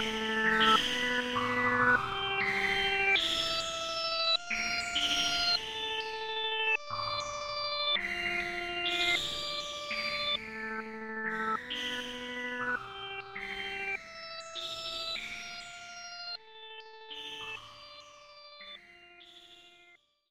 Yeah.